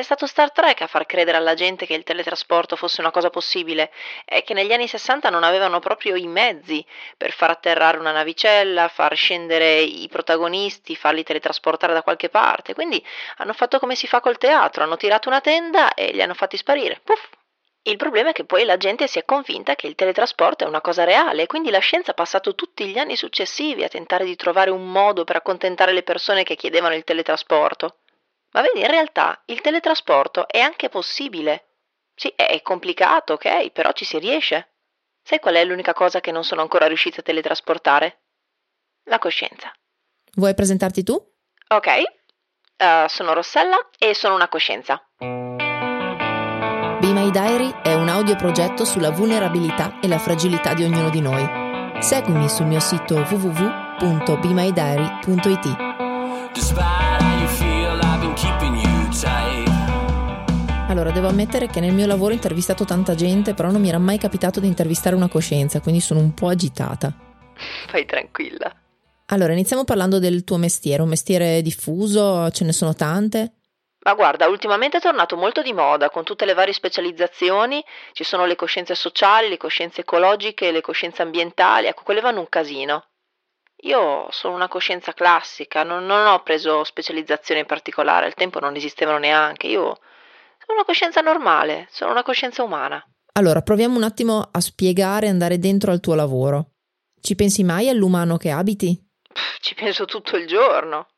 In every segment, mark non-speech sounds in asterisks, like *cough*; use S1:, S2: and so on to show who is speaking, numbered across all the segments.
S1: È stato Star Trek a far credere alla gente che il teletrasporto fosse una cosa possibile e che negli anni 60 non avevano proprio i mezzi per far atterrare una navicella, far scendere i protagonisti, farli teletrasportare da qualche parte. Quindi hanno fatto come si fa col teatro, hanno tirato una tenda e li hanno fatti sparire. Puff! Il problema è che poi la gente si è convinta che il teletrasporto è una cosa reale, quindi la scienza ha passato tutti gli anni successivi a tentare di trovare un modo per accontentare le persone che chiedevano il teletrasporto. Ma vedi, in realtà il teletrasporto è anche possibile. Sì, è complicato, ok, però ci si riesce. Sai qual è l'unica cosa che non sono ancora riuscita a teletrasportare? La coscienza.
S2: Vuoi presentarti tu?
S1: Ok, uh, sono Rossella e sono una coscienza.
S2: Be My Diary è un audioprogetto sulla vulnerabilità e la fragilità di ognuno di noi. Seguimi sul mio sito www.bemydiary.it. Allora, devo ammettere che nel mio lavoro ho intervistato tanta gente, però non mi era mai capitato di intervistare una coscienza, quindi sono un po' agitata.
S1: Fai tranquilla.
S2: Allora, iniziamo parlando del tuo mestiere, un mestiere diffuso, ce ne sono tante?
S1: Ma guarda, ultimamente è tornato molto di moda con tutte le varie specializzazioni, ci sono le coscienze sociali, le coscienze ecologiche, le coscienze ambientali, ecco, quelle vanno un casino. Io sono una coscienza classica, non, non ho preso specializzazione in particolare, al tempo non esistevano neanche, io sono una coscienza normale, sono una coscienza umana.
S2: Allora, proviamo un attimo a spiegare e andare dentro al tuo lavoro. Ci pensi mai all'umano che abiti?
S1: Ci penso tutto il giorno.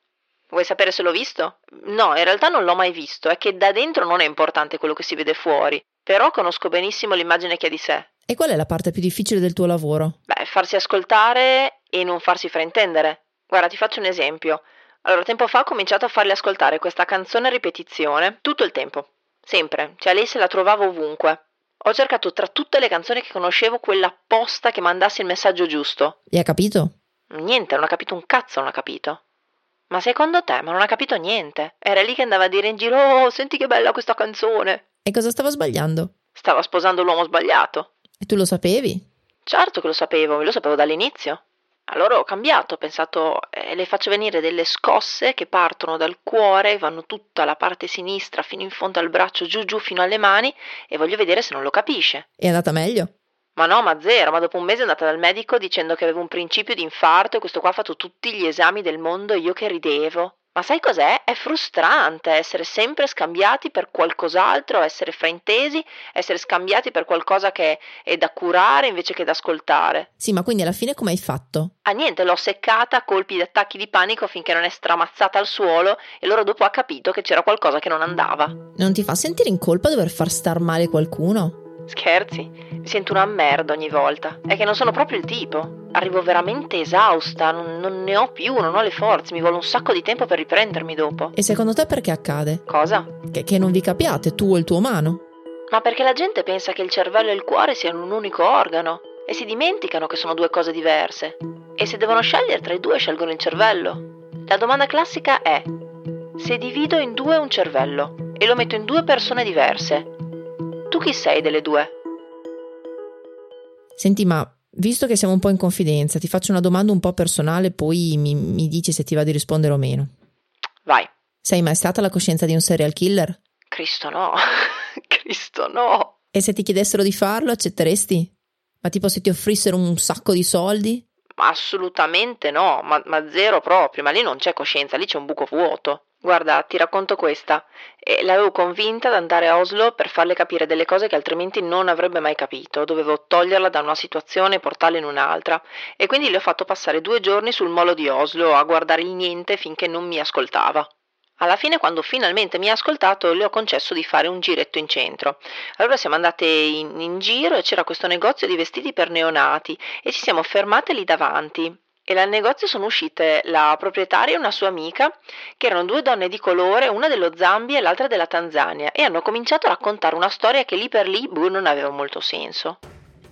S1: Vuoi sapere se l'ho visto? No, in realtà non l'ho mai visto, è che da dentro non è importante quello che si vede fuori, però conosco benissimo l'immagine che ha di sé.
S2: E qual è la parte più difficile del tuo lavoro?
S1: Beh, farsi ascoltare e non farsi fraintendere. Guarda, ti faccio un esempio. Allora, tempo fa ho cominciato a farle ascoltare questa canzone a ripetizione tutto il tempo. Sempre, cioè lei se la trovava ovunque. Ho cercato tra tutte le canzoni che conoscevo quella apposta che mandasse il messaggio giusto.
S2: E ha capito?
S1: Niente, non ha capito un cazzo, non ha capito. Ma secondo te, ma non ha capito niente. Era lì che andava a dire in giro, oh, senti che bella questa canzone.
S2: E cosa stava sbagliando?
S1: Stava sposando l'uomo sbagliato.
S2: E tu lo sapevi?
S1: Certo che lo sapevo, lo sapevo dall'inizio. Allora ho cambiato, ho pensato, eh, le faccio venire delle scosse che partono dal cuore, vanno tutta la parte sinistra fino in fondo al braccio, giù giù fino alle mani e voglio vedere se non lo capisce.
S2: È andata meglio?
S1: Ma no, ma zero, ma dopo un mese è andata dal medico dicendo che avevo un principio di infarto e questo qua ha fatto tutti gli esami del mondo e io che ridevo. Ma sai cos'è? È frustrante essere sempre scambiati per qualcos'altro, essere fraintesi, essere scambiati per qualcosa che è da curare invece che da ascoltare.
S2: Sì, ma quindi alla fine come hai fatto?
S1: Ah niente, l'ho seccata a colpi di attacchi di panico finché non è stramazzata al suolo e allora dopo ha capito che c'era qualcosa che non andava.
S2: Non ti fa sentire in colpa dover far star male qualcuno?
S1: Scherzi? Mi sento una merda ogni volta. È che non sono proprio il tipo. Arrivo veramente esausta, non, non, ne ho più, non ho le forze, mi vuole un sacco di tempo per riprendermi dopo.
S2: E secondo te perché accade?
S1: Cosa?
S2: Che, che non vi capiate, tu o il tuo umano?
S1: Ma perché la gente pensa che il cervello e il cuore siano un unico organo e si dimenticano che sono due cose diverse. E se devono scegliere tra i due scelgono il cervello. La domanda classica è: se divido in due un cervello e lo metto in due persone diverse, tu chi sei delle due?
S2: Senti, ma visto che siamo un po' in confidenza, ti faccio una domanda un po' personale, poi mi, mi dici se ti va di rispondere o meno.
S1: Vai.
S2: Sei mai stata la coscienza di un serial killer?
S1: Cristo no. *laughs* Cristo no.
S2: E se ti chiedessero di farlo, accetteresti? Ma tipo se ti offrissero un sacco di soldi?
S1: Assolutamente no, ma, ma zero proprio, ma lì non c'è coscienza, lì c'è un buco vuoto. Guarda, ti racconto questa. E l'avevo convinta ad andare a Oslo per farle capire delle cose che altrimenti non avrebbe mai capito. Dovevo toglierla da una situazione e portarla in un'altra. E quindi le ho fatto passare due giorni sul molo di Oslo a guardare il niente finché non mi ascoltava. Alla fine, quando finalmente mi ha ascoltato, le ho concesso di fare un giretto in centro. Allora siamo andate in, in giro e c'era questo negozio di vestiti per neonati e ci siamo fermate lì davanti e dal negozio sono uscite la proprietaria e una sua amica, che erano due donne di colore, una dello Zambia e l'altra della Tanzania, e hanno cominciato a raccontare una storia che lì per lì boh, non aveva molto senso.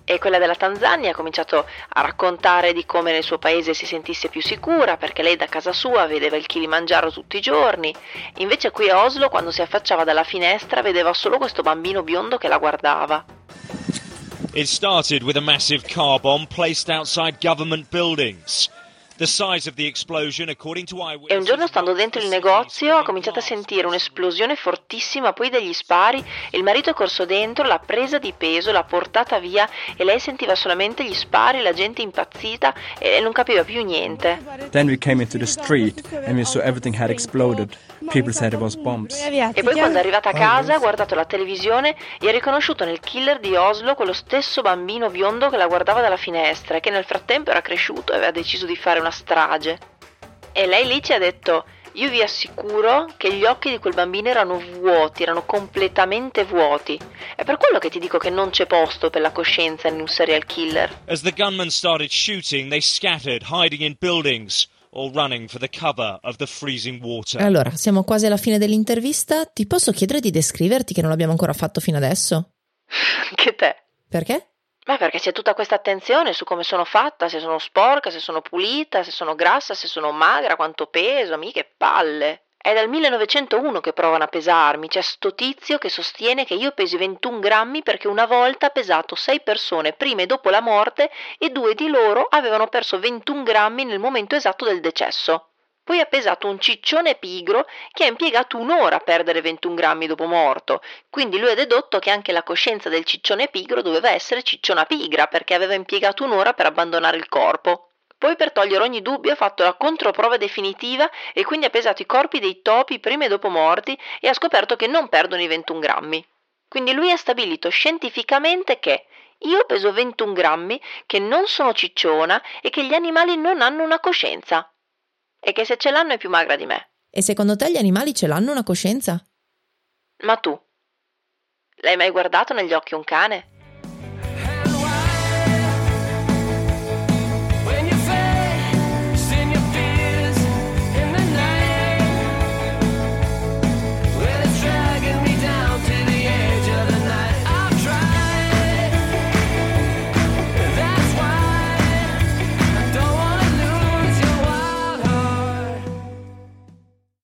S1: E quella della Tanzania ha cominciato a raccontare di come nel suo paese si sentisse più sicura, perché lei da casa sua vedeva il Kilimangiaro tutti i giorni. Invece qui a Oslo, quando si affacciava dalla finestra, vedeva solo questo bambino biondo che la guardava.
S3: It started with a massive car bomb placed outside government buildings.
S1: E un giorno stando dentro il negozio ha cominciato a sentire un'esplosione fortissima, poi degli spari, il marito è corso dentro, l'ha presa di peso, l'ha portata via e lei sentiva solamente gli spari, la gente impazzita e non capiva più niente.
S3: Then we came into the street and we saw everything had exploded. People said it was bombs.
S1: E poi quando è arrivata a casa ha guardato la televisione e ha riconosciuto nel killer di Oslo quello stesso bambino biondo che la guardava dalla finestra e che nel frattempo era cresciuto e aveva deciso di fare una strage. E lei lì ci ha detto io vi assicuro che gli occhi di quel bambino erano vuoti, erano completamente vuoti. È per quello che ti dico che non c'è posto per la coscienza in un serial killer.
S4: As the gunmen started shooting, they scattered, hiding in buildings.
S2: Allora, siamo quasi alla fine dell'intervista. Ti posso chiedere di descriverti che non l'abbiamo ancora fatto fino adesso?
S1: Che te?
S2: Perché?
S1: Ma perché c'è tutta questa attenzione su come sono fatta, se sono sporca, se sono pulita, se sono grassa, se sono magra, quanto peso, mica palle. È dal 1901 che provano a pesarmi, c'è sto tizio che sostiene che io pesi 21 grammi perché una volta ha pesato 6 persone prima e dopo la morte e due di loro avevano perso 21 grammi nel momento esatto del decesso. Poi ha pesato un ciccione pigro che ha impiegato un'ora a perdere 21 grammi dopo morto. Quindi lui ha dedotto che anche la coscienza del ciccione pigro doveva essere cicciona pigra perché aveva impiegato un'ora per abbandonare il corpo. Poi per togliere ogni dubbio ha fatto la controprova definitiva e quindi ha pesato i corpi dei topi prima e dopo morti e ha scoperto che non perdono i 21 grammi. Quindi lui ha stabilito scientificamente che io peso 21 grammi, che non sono cicciona e che gli animali non hanno una coscienza e che se ce l'hanno è più magra di me.
S2: E secondo te gli animali ce l'hanno una coscienza?
S1: Ma tu? L'hai mai guardato negli occhi un cane?